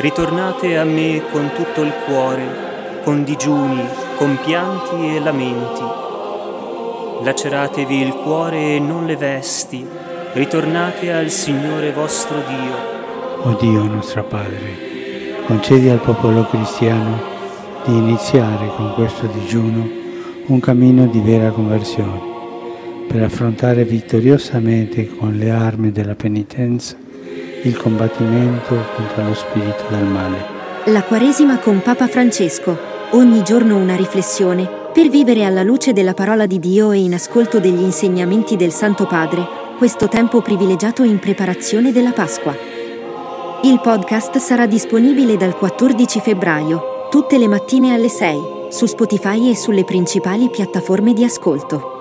ritornate a me con tutto il cuore, con digiuni, con pianti e lamenti. Laceratevi il cuore e non le vesti, ritornate al Signore vostro Dio. O Dio nostro Padre, concedi al popolo cristiano di iniziare con questo digiuno un cammino di vera conversione, per affrontare vittoriosamente con le armi della penitenza il combattimento contro lo spirito del male. La Quaresima con Papa Francesco. Ogni giorno una riflessione per vivere alla luce della parola di Dio e in ascolto degli insegnamenti del Santo Padre, questo tempo privilegiato in preparazione della Pasqua. Il podcast sarà disponibile dal 14 febbraio, tutte le mattine alle 6, su Spotify e sulle principali piattaforme di ascolto.